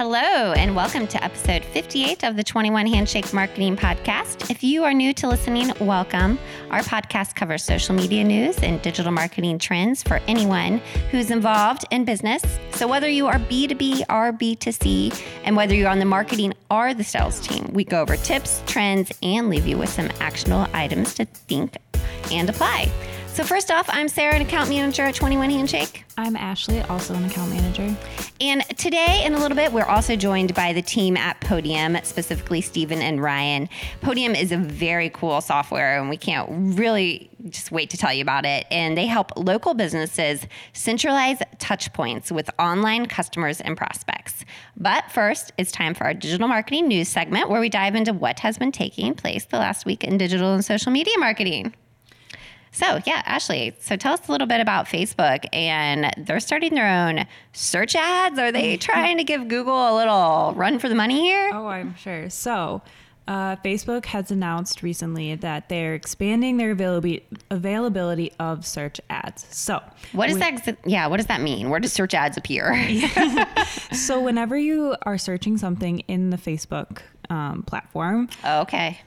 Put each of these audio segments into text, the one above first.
Hello, and welcome to episode 58 of the 21 Handshake Marketing Podcast. If you are new to listening, welcome. Our podcast covers social media news and digital marketing trends for anyone who's involved in business. So, whether you are B2B or B2C, and whether you're on the marketing or the sales team, we go over tips, trends, and leave you with some actionable items to think and apply. So, first off, I'm Sarah, an account manager at 21 Handshake. I'm Ashley, also an account manager. And today, in a little bit, we're also joined by the team at Podium, specifically Stephen and Ryan. Podium is a very cool software, and we can't really just wait to tell you about it. And they help local businesses centralize touch points with online customers and prospects. But first, it's time for our digital marketing news segment where we dive into what has been taking place the last week in digital and social media marketing. So, yeah, Ashley, so tell us a little bit about Facebook and they're starting their own search ads. Are they trying to give Google a little run for the money here? Oh, I'm sure. So, uh, Facebook has announced recently that they're expanding their availability availability of search ads. So, what does that? Yeah, what does that mean? Where does search ads appear? so, whenever you are searching something in the Facebook um, platform, okay,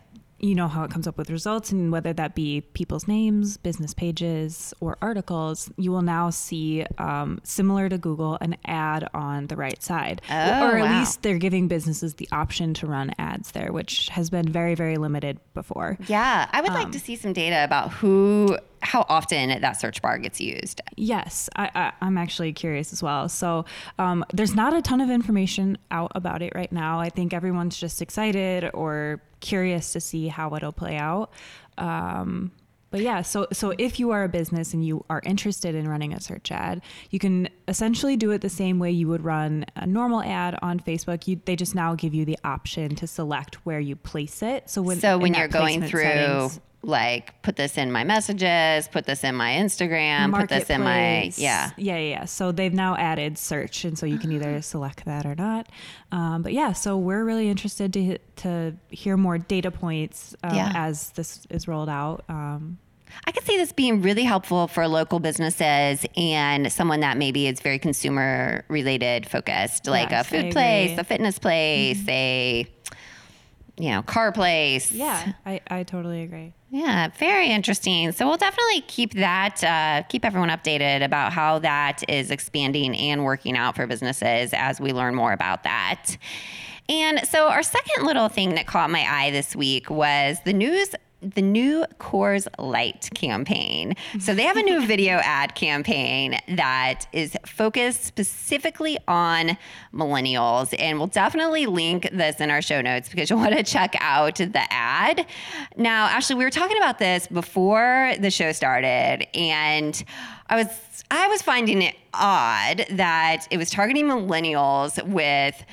you know how it comes up with results and whether that be people's names business pages or articles you will now see um, similar to google an ad on the right side oh, or at wow. least they're giving businesses the option to run ads there which has been very very limited before yeah i would um, like to see some data about who how often that search bar gets used. Yes, I, am actually curious as well. So um, there's not a ton of information out about it right now. I think everyone's just excited or curious to see how it'll play out. Um, but yeah, so so if you are a business and you are interested in running a search ad, you can essentially do it the same way you would run a normal ad on Facebook. You, they just now give you the option to select where you place it. So when so when you're going through settings, like put this in my messages, put this in my Instagram, put this in my yeah. yeah yeah. So they've now added search, and so you can either select that or not. Um, but yeah, so we're really interested to to hear more data points um, yeah. as this is rolled out. Um, I could see this being really helpful for local businesses and someone that maybe is very consumer related focused, like yes, a food place, a fitness place, mm-hmm. a you know, car place. Yeah, I, I totally agree. Yeah, very interesting. So we'll definitely keep that, uh, keep everyone updated about how that is expanding and working out for businesses as we learn more about that. And so, our second little thing that caught my eye this week was the news the new Coors Light campaign. So they have a new video ad campaign that is focused specifically on millennials. And we'll definitely link this in our show notes because you'll want to check out the ad. Now, Ashley, we were talking about this before the show started, and I was I was finding it odd that it was targeting millennials with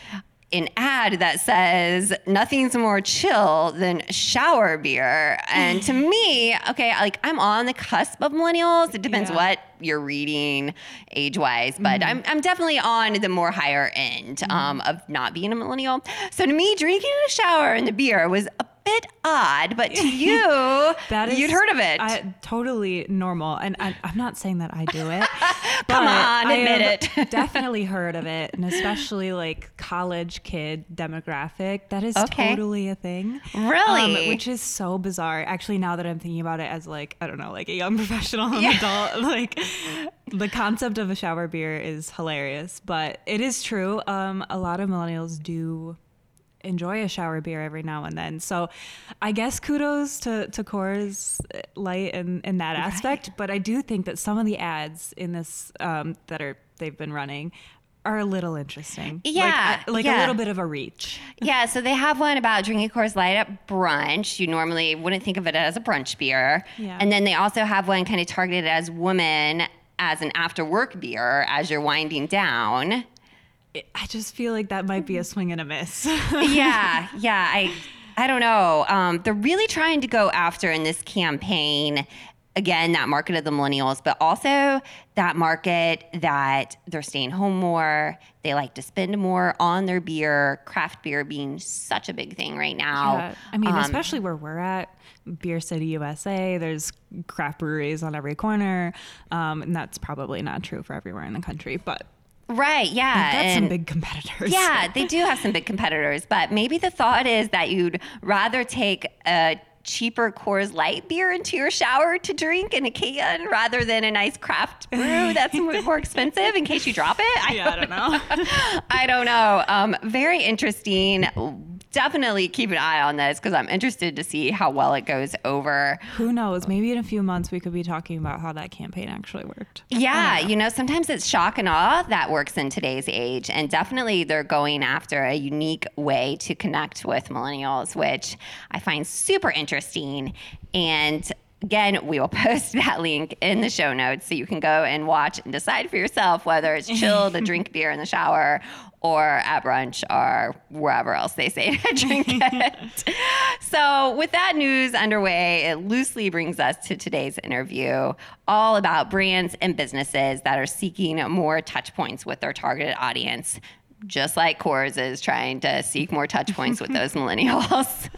an ad that says nothing's more chill than shower beer. And to me, okay, like I'm on the cusp of millennials. It depends yeah. what you're reading age wise, but mm-hmm. I'm, I'm definitely on the more higher end mm-hmm. um, of not being a millennial. So to me, drinking a shower and the beer was a bit odd, but to you, that is, you'd heard of it. I, totally normal. And I, am not saying that I do it. Come on, admit it. definitely heard of it. And especially like college kid demographic. That is okay. totally a thing. Really? Um, which is so bizarre. Actually, now that I'm thinking about it as like, I don't know, like a young professional, yeah. adult, like the concept of a shower beer is hilarious. But it is true. Um, a lot of millennials do enjoy a shower beer every now and then. So I guess kudos to, to Coors Light in, in that aspect. Right. But I do think that some of the ads in this um, that are they've been running are a little interesting. Yeah. Like, like yeah. a little bit of a reach. Yeah. So they have one about drinking Coors Light at brunch. You normally wouldn't think of it as a brunch beer. Yeah. And then they also have one kind of targeted as women as an after work beer as you're winding down. I just feel like that might be a swing and a miss. yeah, yeah. I I don't know. Um, they're really trying to go after in this campaign again that market of the millennials, but also that market that they're staying home more. They like to spend more on their beer. Craft beer being such a big thing right now. Yeah. I mean, um, especially where we're at. Beer City, USA. There's craft breweries on every corner, um, and that's probably not true for everywhere in the country. But Right. Yeah. They've got some big competitors. Yeah, they do have some big competitors, but maybe the thought is that you'd rather take a cheaper Coors Light beer into your shower to drink in a can rather than a nice craft brew that's more expensive in case you drop it. I yeah, don't I don't know. I don't know. Um, very interesting definitely keep an eye on this because I'm interested to see how well it goes over. Who knows? Maybe in a few months we could be talking about how that campaign actually worked. Yeah, know. you know, sometimes it's shock and awe that works in today's age. And definitely they're going after a unique way to connect with millennials, which I find super interesting. And Again, we will post that link in the show notes so you can go and watch and decide for yourself whether it's chill to drink beer in the shower or at brunch or wherever else they say to drink it. so, with that news underway, it loosely brings us to today's interview, all about brands and businesses that are seeking more touch points with their targeted audience, just like Coors is trying to seek more touch points with those millennials.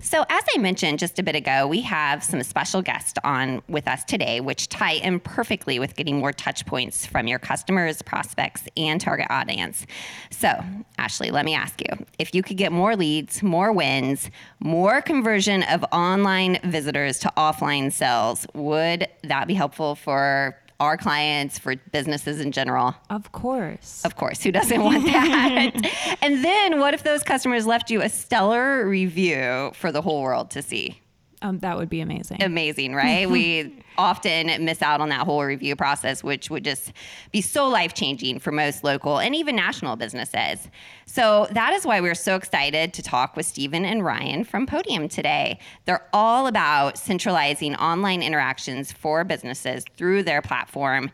So, as I mentioned just a bit ago, we have some special guests on with us today, which tie in perfectly with getting more touch points from your customers, prospects, and target audience. So, Ashley, let me ask you if you could get more leads, more wins, more conversion of online visitors to offline sales, would that be helpful for our clients, for businesses in general. Of course. Of course. Who doesn't want that? and then what if those customers left you a stellar review for the whole world to see? Um, that would be amazing. Amazing, right? we often miss out on that whole review process, which would just be so life changing for most local and even national businesses. So that is why we're so excited to talk with Stephen and Ryan from Podium today. They're all about centralizing online interactions for businesses through their platform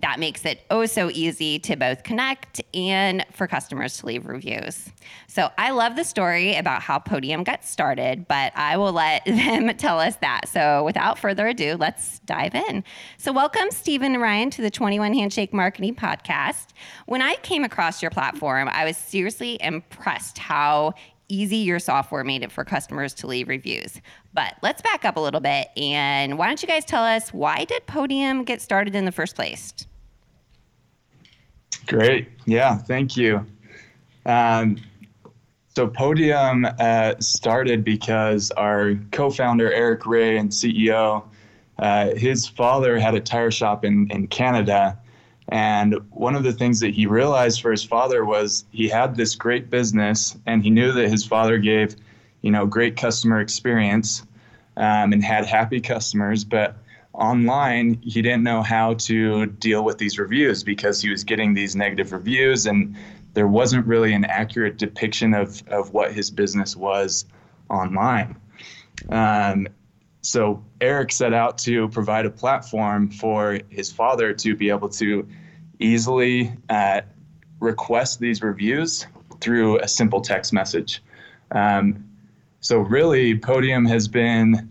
that makes it oh so easy to both connect and for customers to leave reviews. So I love the story about how Podium got started, but I will let them tell us that. So without further ado, let's dive in. So welcome Stephen and Ryan to the 21 Handshake Marketing Podcast. When I came across your platform, I was seriously impressed how easy your software made it for customers to leave reviews. But let's back up a little bit and why don't you guys tell us why did Podium get started in the first place? Great. Yeah, thank you. Um, so Podium uh, started because our co-founder Eric Rea and CEO, uh, his father had a tire shop in in Canada, and one of the things that he realized for his father was he had this great business, and he knew that his father gave, you know, great customer experience, um, and had happy customers, but online he didn't know how to deal with these reviews because he was getting these negative reviews and there wasn't really an accurate depiction of, of what his business was online. Um, so Eric set out to provide a platform for his father to be able to easily uh, request these reviews through a simple text message. Um, so really, Podium has been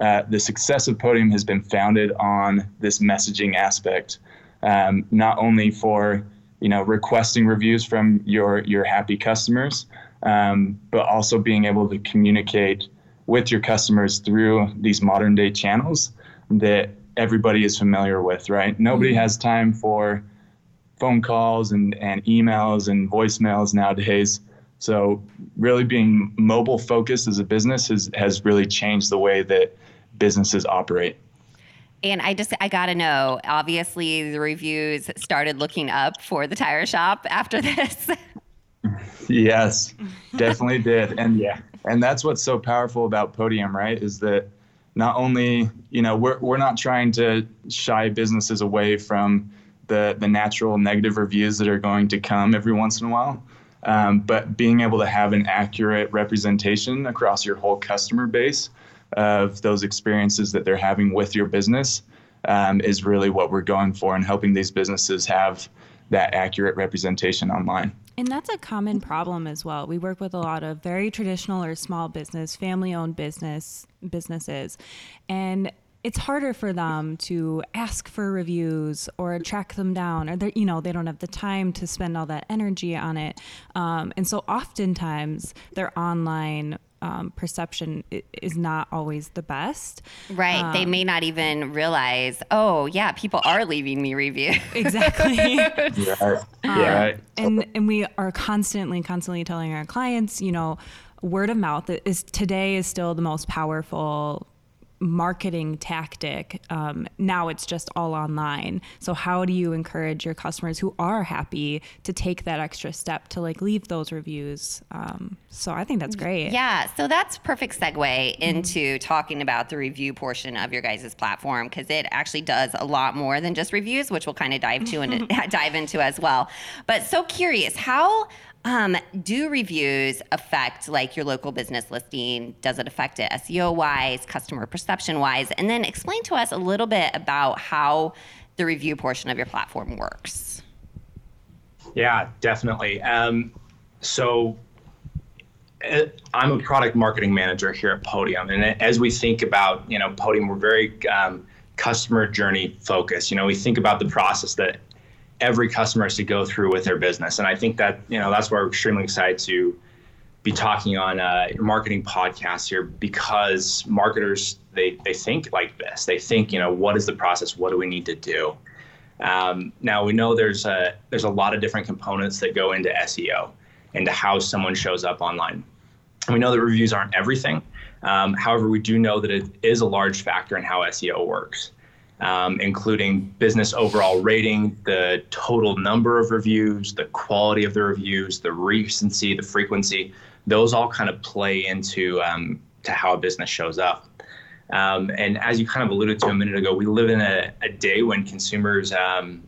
uh, the success of Podium has been founded on this messaging aspect, um, not only for you know requesting reviews from your your happy customers, um, but also being able to communicate with your customers through these modern day channels that everybody is familiar with, right? Nobody mm-hmm. has time for phone calls and, and emails and voicemails nowadays. So really being mobile focused as a business has, has really changed the way that businesses operate. And I just, I got to know, obviously the reviews started looking up for the tire shop after this. yes, definitely did. And yeah, and that's what's so powerful about Podium, right? Is that not only you know we're we're not trying to shy businesses away from the the natural negative reviews that are going to come every once in a while, um, but being able to have an accurate representation across your whole customer base of those experiences that they're having with your business um, is really what we're going for and helping these businesses have that accurate representation online. And that's a common problem as well. We work with a lot of very traditional or small business, family-owned business businesses, and it's harder for them to ask for reviews or track them down, or they you know they don't have the time to spend all that energy on it. Um, and so oftentimes their online um, perception is not always the best. Right. Um, they may not even realize, oh, yeah, people are leaving me reviews. Exactly. yeah. yeah. Um, and, and we are constantly, constantly telling our clients, you know, word of mouth is today is still the most powerful marketing tactic. Um, now it's just all online. So how do you encourage your customers who are happy to take that extra step to like leave those reviews? Um, so I think that's great. Yeah. So that's perfect segue into mm-hmm. talking about the review portion of your guys' platform because it actually does a lot more than just reviews, which we'll kind of dive to and dive into as well. But so curious, how um, do reviews affect like your local business listing? Does it affect it SEO wise, customer perception wise? And then explain to us a little bit about how the review portion of your platform works. Yeah, definitely. Um, so uh, I'm a product marketing manager here at Podium, and as we think about you know Podium, we're very um, customer journey focused. You know, we think about the process that every customer has to go through with their business. And I think that, you know, that's why we're extremely excited to be talking on uh, your marketing podcast here because marketers, they, they think like this. They think, you know, what is the process? What do we need to do? Um, now we know there's a, there's a lot of different components that go into SEO, into how someone shows up online. And we know that reviews aren't everything. Um, however, we do know that it is a large factor in how SEO works um, including business overall rating, the total number of reviews, the quality of the reviews, the recency, the frequency. Those all kind of play into um, to how a business shows up. Um, and as you kind of alluded to a minute ago, we live in a, a day when consumers um,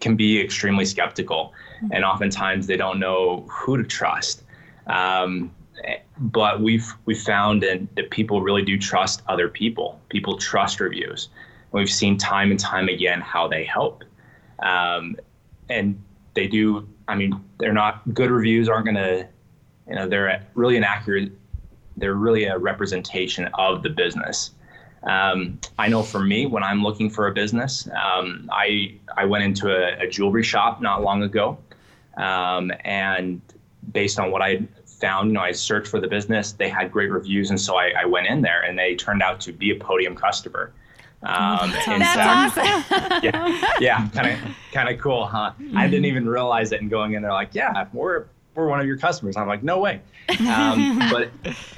can be extremely skeptical, and oftentimes they don't know who to trust. Um, but we've we found that people really do trust other people. People trust reviews. We've seen time and time again how they help. Um, and they do, I mean, they're not good reviews aren't going to, you know, they're really inaccurate. They're really a representation of the business. Um, I know for me, when I'm looking for a business, um, I I went into a, a, jewelry shop not long ago, um, and based on what I found, you know, I searched for the business. They had great reviews, and so I, I went in there, and they turned out to be a podium customer. Um, that's, awesome. yeah, yeah, kind of, kind of cool, huh? Mm-hmm. I didn't even realize it. And going in there, like, yeah, we're we're one of your customers. I'm like, no way. Um, but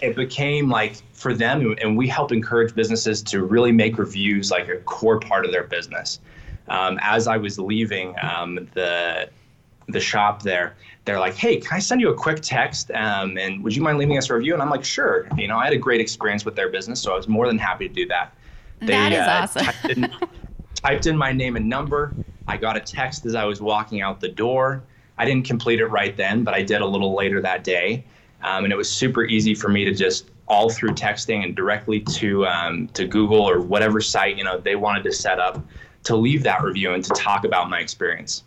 it became like for them, and we help encourage businesses to really make reviews like a core part of their business. Um, as I was leaving um, the the shop there, they're like, "Hey, can I send you a quick text? Um, and would you mind leaving us a review?" And I'm like, "Sure." You know, I had a great experience with their business, so I was more than happy to do that. They, that is uh, awesome. typed, in, typed in my name and number. I got a text as I was walking out the door. I didn't complete it right then, but I did a little later that day. Um, and it was super easy for me to just all through texting and directly to um, to Google or whatever site you know they wanted to set up to leave that review and to talk about my experience.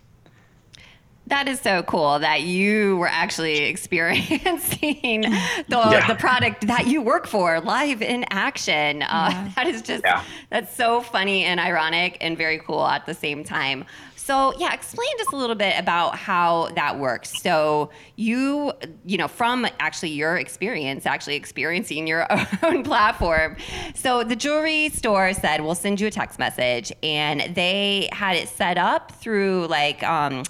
That is so cool that you were actually experiencing the, yeah. the product that you work for live in action. Uh, yeah. That is just, yeah. that's so funny and ironic and very cool at the same time. So, yeah, explain just a little bit about how that works. So, you, you know, from actually your experience, actually experiencing your own platform. So, the jewelry store said, we'll send you a text message, and they had it set up through like, um,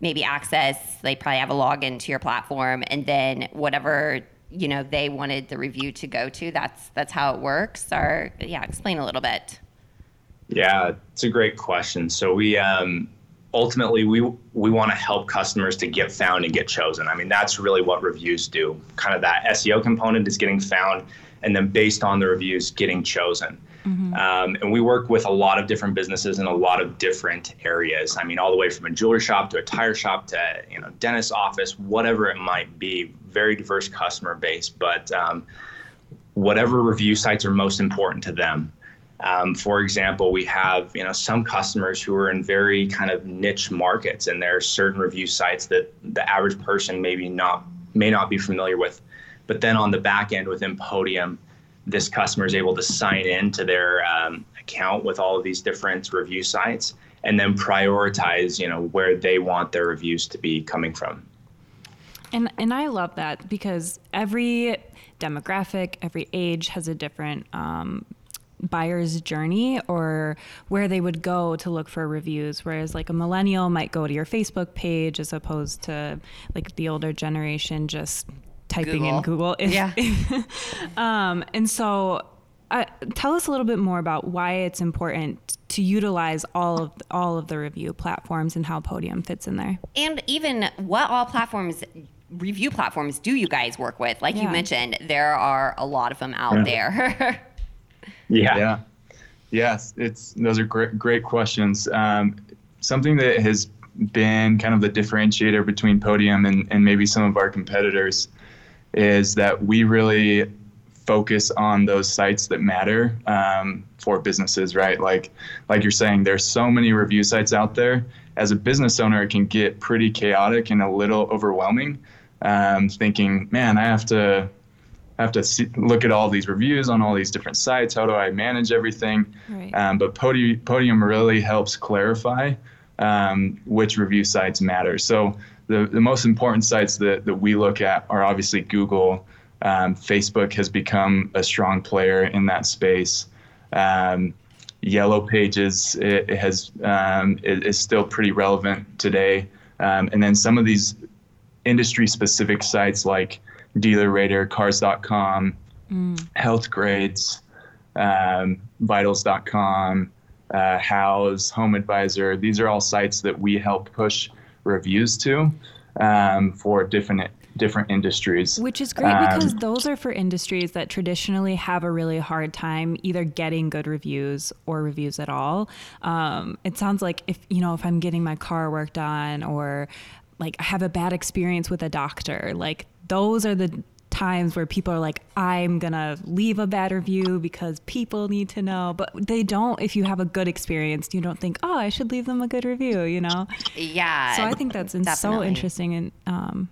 maybe access they probably have a login to your platform and then whatever you know they wanted the review to go to that's that's how it works. Or yeah explain a little bit. Yeah it's a great question. So we um ultimately we we want to help customers to get found and get chosen. I mean that's really what reviews do. Kind of that seo component is getting found and then based on the reviews getting chosen Mm-hmm. Um, and we work with a lot of different businesses in a lot of different areas. I mean, all the way from a jewelry shop to a tire shop to you know dentist office, whatever it might be. Very diverse customer base, but um, whatever review sites are most important to them. Um, for example, we have you know some customers who are in very kind of niche markets, and there are certain review sites that the average person maybe not may not be familiar with. But then on the back end within Podium, this customer is able to sign in to their um, account with all of these different review sites and then prioritize you know where they want their reviews to be coming from and and I love that because every demographic, every age has a different um, buyer's journey or where they would go to look for reviews. Whereas, like a millennial might go to your Facebook page as opposed to like the older generation just typing Google. in Google. Yeah. um, and so, uh, tell us a little bit more about why it's important to utilize all of all of the review platforms and how Podium fits in there. And even what all platforms, review platforms, do you guys work with? Like you mentioned, there are a lot of them out there. Yeah. Yeah. Yes, it's those are great great questions. Um, something that has been kind of the differentiator between Podium and, and maybe some of our competitors is that we really focus on those sites that matter um, for businesses, right? Like like you're saying, there's so many review sites out there. As a business owner, it can get pretty chaotic and a little overwhelming. Um, thinking, man, I have to I have to see, look at all these reviews on all these different sites. How do I manage everything? Right. Um, but Podium, Podium really helps clarify um, which review sites matter. So the, the most important sites that, that we look at are obviously Google. Um, Facebook has become a strong player in that space. Um, Yellow Pages it, it has um, it is still pretty relevant today. Um, and then some of these industry specific sites like Dealer Rater, Cars.com, Health Grades, um, Vitals.com, uh, Houzz, Home Advisor. These are all sites that we help push reviews to um, for different different industries. Which is great Um, because those are for industries that traditionally have a really hard time either getting good reviews or reviews at all. Um, it sounds like if you know if I'm getting my car worked on or like I have a bad experience with a doctor, like those are the times where people are like I'm going to leave a bad review because people need to know, but they don't if you have a good experience, you don't think, "Oh, I should leave them a good review," you know? yeah. So I think that's in- so interesting and um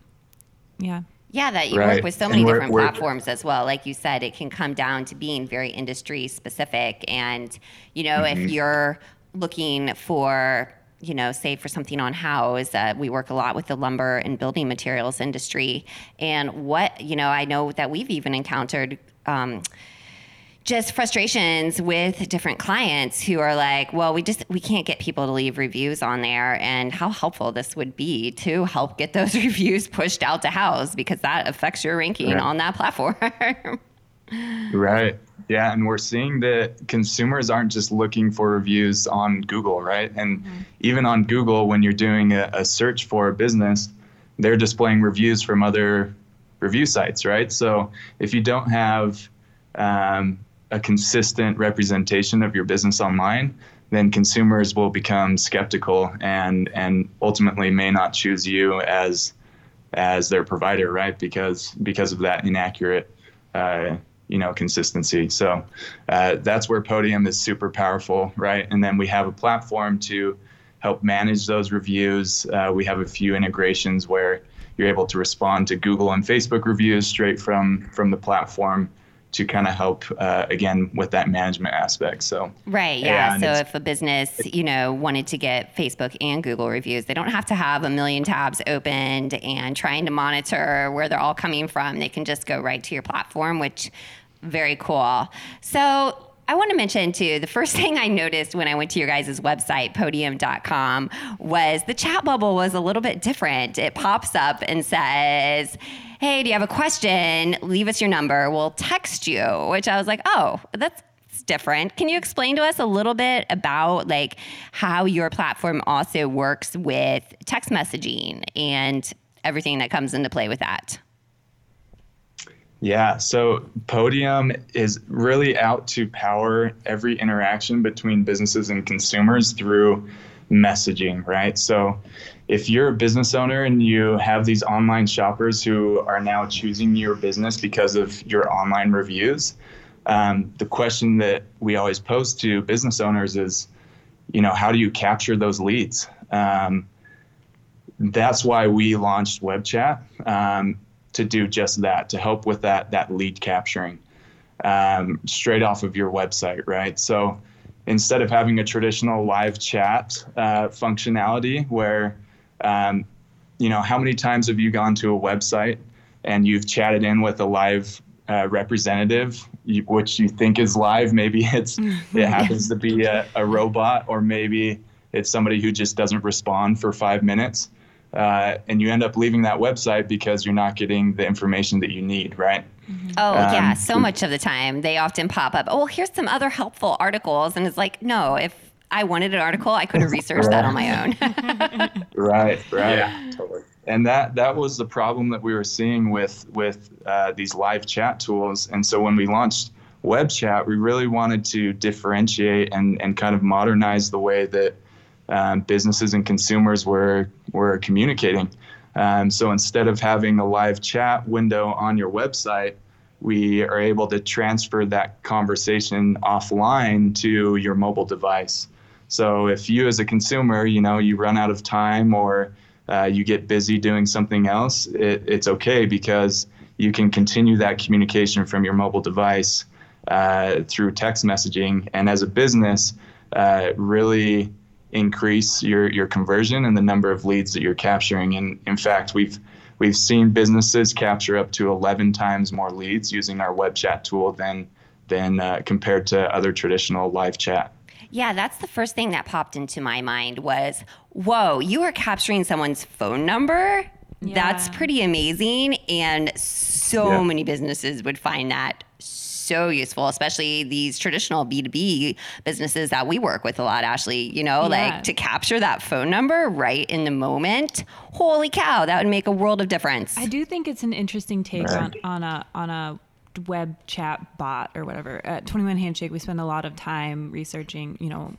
yeah. Yeah, that you Right. work with so And many we're- different we're- platforms as well. Like you said, it can come down to being very industry specific. And, you know, Mm-hmm. if you're looking for, you know, say for something on Houzz, uh, we work a lot with the lumber and building materials industry. And what, you know, I know that we've even encountered. Um, just frustrations with different clients who are like, well, we just we can't get people to leave reviews on there, and how helpful this would be to help get those reviews pushed out to Houzz because that affects your ranking Right. on that platform. Right. Yeah, and we're seeing that consumers aren't just looking for reviews on Google, right? And even on Google, when you're doing a, a search for a business, they're displaying reviews from other review sites, right? So if you don't have um, a consistent representation of your business online, then consumers will become skeptical and and ultimately may not choose you as as their provider, right? Because because of that inaccurate uh, you know consistency. So uh, that's where Podium is super powerful, right? And then we have a platform to help manage those reviews. Uh, we have a few integrations where you're able to respond to Google and Facebook reviews straight from from the platform to kind of help uh, again with that management aspect. So Right. Yeah. So if a business, you know, wanted to get Facebook and Google reviews, they don't have to have a million tabs opened and trying to monitor where they're all coming from. They can just go right to your platform, which very cool. So I want to mention too, the first thing I noticed when I went to your guys' website, podium.com, was the chat bubble was a little bit different. It pops up and says, Hey, do you have a question? Leave us your number. We'll text you, which I was like, Oh, that's different. Can you explain to us a little bit about like how your platform also works with text messaging and everything that comes into play with that? Yeah, so Podium is really out to power every interaction between businesses and consumers through messaging, right? So if you're a business owner and you have these online shoppers who are now choosing your business because of your online reviews, um, the question that we always pose to business owners is, you know, how do you capture those leads? Um, that's why we launched web chat um, to do just that to help with that that lead capturing um, straight off of your website right so instead of having a traditional live chat uh, functionality where um, you know how many times have you gone to a website and you've chatted in with a live uh, representative, you, which you think is live. Maybe it's it happens to be a, a, robot, or maybe it's somebody who just doesn't respond for five minutes, uh, and you end up leaving that website because you're not getting the information that you need, right? Mm-hmm. Oh um, yeah, so much of the time they often pop up. Oh, here's some other helpful articles, and it's like, no, if I wanted an article, I could have researched that on my own. right, right. Yeah, totally and that that was the problem that we were seeing with with uh, these live chat tools. And so when we launched web chat, we really wanted to differentiate and and kind of modernize the way that um, businesses and consumers were were communicating. Um, so instead of having a live chat window on your website, we are able to transfer that conversation offline to your mobile device. So if you as a consumer, you know, you run out of time or uh, you get busy doing something else, it, it's okay because you can continue that communication from your mobile device uh, through text messaging. And as a business, uh, really increase your, your conversion and the number of leads that you're capturing. And in fact, we've we've seen businesses capture up to 11 times more leads using our web chat tool than than uh, compared to other traditional live chat. Yeah, that's the first thing that popped into my mind was, whoa, you are capturing someone's phone number? Yeah. That's pretty amazing. And so yeah. many businesses would find that so useful, especially these traditional B2B businesses that we work with a lot, Ashley. You know, yeah. like to capture that phone number right in the moment. Holy cow, that would make a world of difference. I do think it's an interesting take right. on, on a on a web chat bot or whatever. At 21 Handshake, we spend a lot of time researching, you know,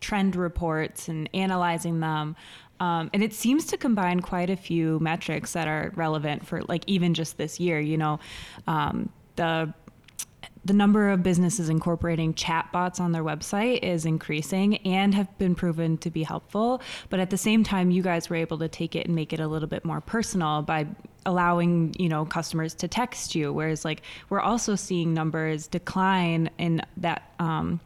trend reports and analyzing them. Um, and it seems to combine quite a few metrics that are relevant for like even just this year. You know, um, the the number of businesses incorporating chatbots on their website is increasing and have been proven to be helpful. But at the same time, you guys were able to take it and make it a little bit more personal by allowing you know customers to text you whereas like we're also seeing numbers decline in that um,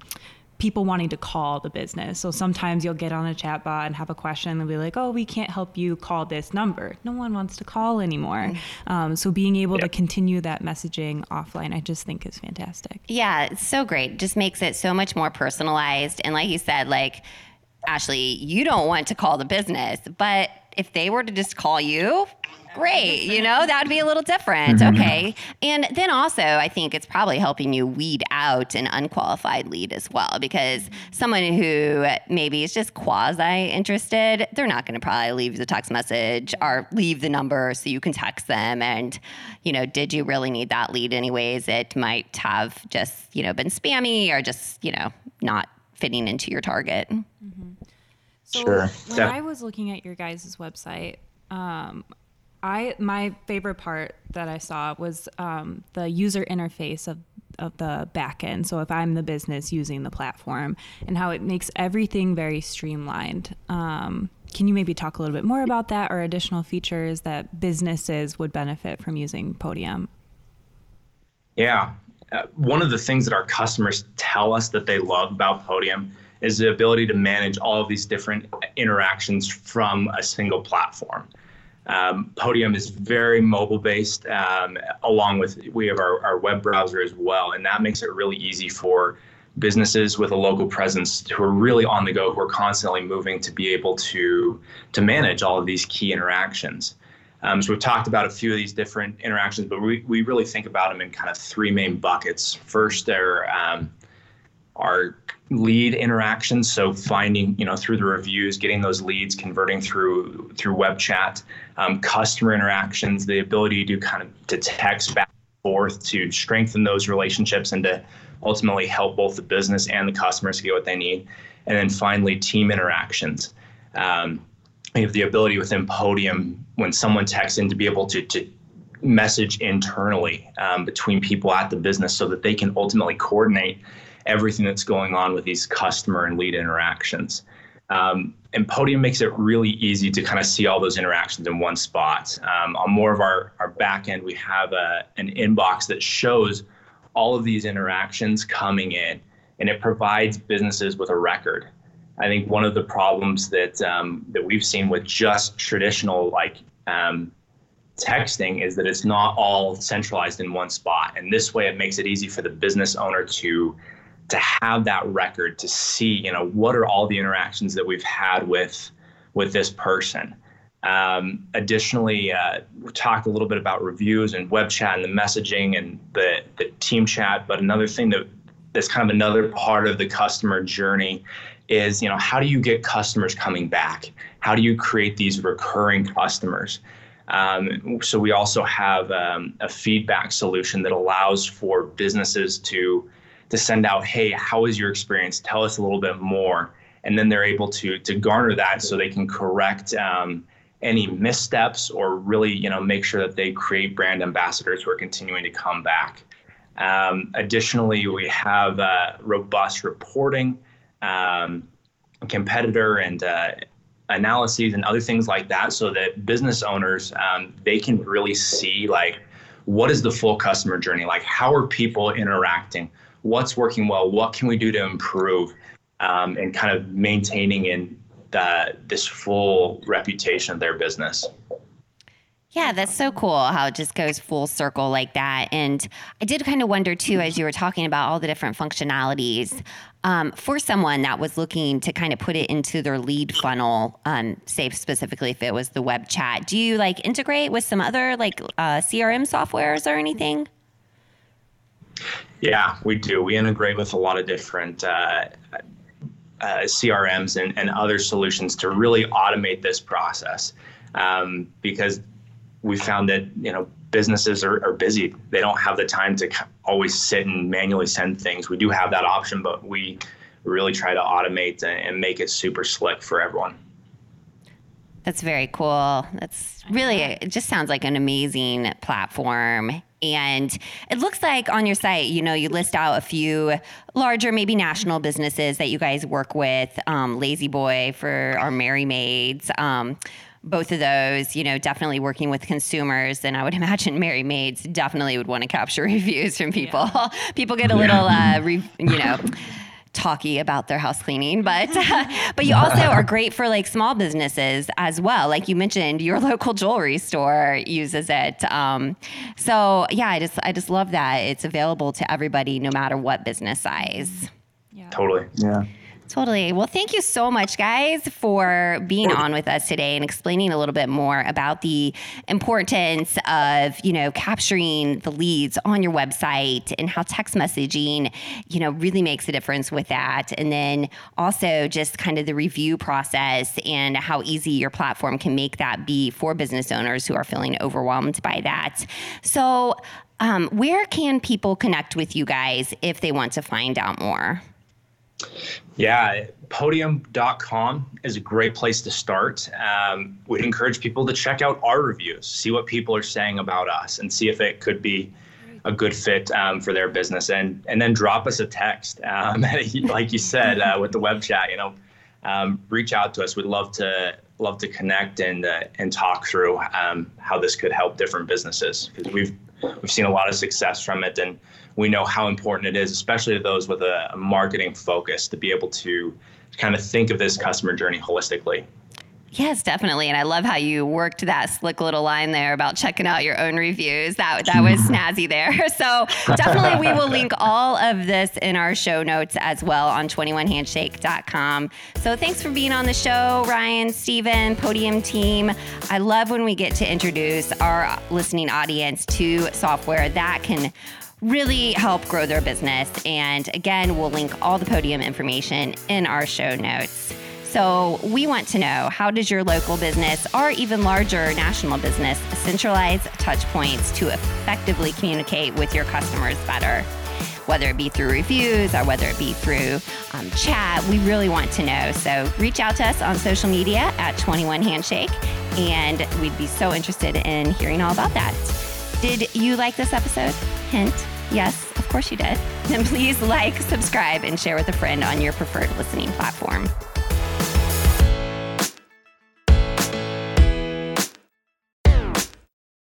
people wanting to call the business. So sometimes you'll get on a chat bot and have a question and be like, oh, we can't help you call this number. No one wants to call anymore. Mm-hmm. Um, so being able to continue that messaging offline, I just think is fantastic. Yeah, it's so great. Just makes it so much more personalized. And like you said, like, Ashley, you don't want to call the business, but if they were to just call you, great. You know, that would be a little different. Mm-hmm. Okay. And then also, I think it's probably helping you weed out an unqualified lead as well, because someone who maybe is just quasi interested, they're not going to probably leave the text message or leave the number so you can text them. And, you know, did you really need that lead anyways? It might have just, you know, been spammy or just, you know, not fitting into your target. Mm-hmm. So sure. when I was looking at your guys' website, um, I my favorite part that I saw was um, the user interface of of the backend. So if I'm the business using the platform and how it makes everything very streamlined. Um, can you maybe talk a little bit more about that or additional features that businesses would benefit from using Podium? Yeah. Uh, one of the things that our customers tell us that they love about Podium is the ability to manage all of these different interactions from a single platform. Um, Podium is very mobile based, um, along with we have our, our web browser as well, and that makes it really easy for businesses with a local presence who are really on the go, who are constantly moving to be able to to manage all of these key interactions. Um, so we've talked about a few of these different interactions, but we, we really think about them in kind of three main buckets. First, they're um, our lead interactions so finding you know through the reviews getting those leads converting through through web chat um, customer interactions the ability to kind of to text back and forth to strengthen those relationships and to ultimately help both the business and the customers get what they need. And then finally team interactions. Um, we have the ability within podium when someone texts in to be able to, to message internally um, between people at the business so that they can ultimately coordinate everything that's going on with these customer and lead interactions. Um, and Podium makes it really easy to kind of see all those interactions in one spot. Um, on more of our, our back end, we have a, an inbox that shows all of these interactions coming in, and it provides businesses with a record. I think one of the problems that um, that we've seen with just traditional like um, texting is that it's not all centralized in one spot. And this way it makes it easy for the business owner to to have that record to see, you know, what are all the interactions that we've had with with this person. Um, additionally, uh, we talked a little bit about reviews and web chat and the messaging and the, the team chat. But another thing that that's kind of another part of the customer journey is, you know, how do you get customers coming back? How do you create these recurring customers? Um, so we also have um, a feedback solution that allows for businesses to to send out, hey, how was your experience? Tell us a little bit more, and then they're able to to garner that so they can correct um, any missteps or really, you know, make sure that they create brand ambassadors who are continuing to come back. Um, additionally, we have uh, robust reporting, um, competitor and uh, analyses and other things like that so that business owners um, they can really see like what is the full customer journey like how are people interacting what's working well what can we do to improve um, and kind of maintaining in the, this full reputation of their business yeah, that's so cool how it just goes full circle like that. And I did kind of wonder too, as you were talking about all the different functionalities, um, for someone that was looking to kind of put it into their lead funnel, um, say specifically if it was the web chat, do you like integrate with some other like uh, CRM softwares or anything? Yeah, we do. We integrate with a lot of different uh, uh, CRMs and, and other solutions to really automate this process um, because we found that you know businesses are, are busy. They don't have the time to always sit and manually send things. We do have that option, but we really try to automate and make it super slick for everyone. That's very cool. That's really, it just sounds like an amazing platform. And it looks like on your site, you know, you list out a few larger, maybe national businesses that you guys work with. Um, La-Z-Boy for our Merry Maids. Um, both of those, you know, definitely working with consumers. And I would imagine Merry Maids definitely would want to capture reviews from people. Yeah. people get a little, uh, re- you know, talky about their house cleaning, but but you also are great for like small businesses as well. Like you mentioned, your local jewelry store uses it. Um, so yeah, I just I just love that it's available to everybody, no matter what business size. Yeah. Totally. Yeah. Totally. Well, thank you so much, guys, for being on with us today and explaining a little bit more about the importance of, you know, capturing the leads on your website and how text messaging, you know, really makes a difference with that. And then also just kind of the review process and how easy your platform can make that be for business owners who are feeling overwhelmed by that. So, um, where can people connect with you guys if they want to find out more? Yeah, podium.com is a great place to start. Um, we'd encourage people to check out our reviews, see what people are saying about us, and see if it could be a good fit um, for their business. And and then drop us a text, um, like you said uh, with the web chat. You know, um, reach out to us. We'd love to love to connect and uh, and talk through um, how this could help different businesses because we've we've seen a lot of success from it and we know how important it is, especially to those with a, marketing focus, to be able to kind of think of this customer journey holistically. Yes, definitely. And I love how you worked that slick little line there about checking out your own reviews. That that was snazzy there. So definitely we will link all of this in our show notes as well on 21handshake.com. So thanks for being on the show, Ryan, Steven, podium team. I love when we get to introduce our listening audience to software that can really help grow their business. And again, we'll link all the podium information in our show notes. So, we want to know how does your local business or even larger national business centralize touch points to effectively communicate with your customers better? Whether it be through reviews or whether it be through um, chat, we really want to know. So, reach out to us on social media at 21 Handshake, and we'd be so interested in hearing all about that. Did you like this episode? Hint Yes, of course you did. Then please like, subscribe, and share with a friend on your preferred listening platform.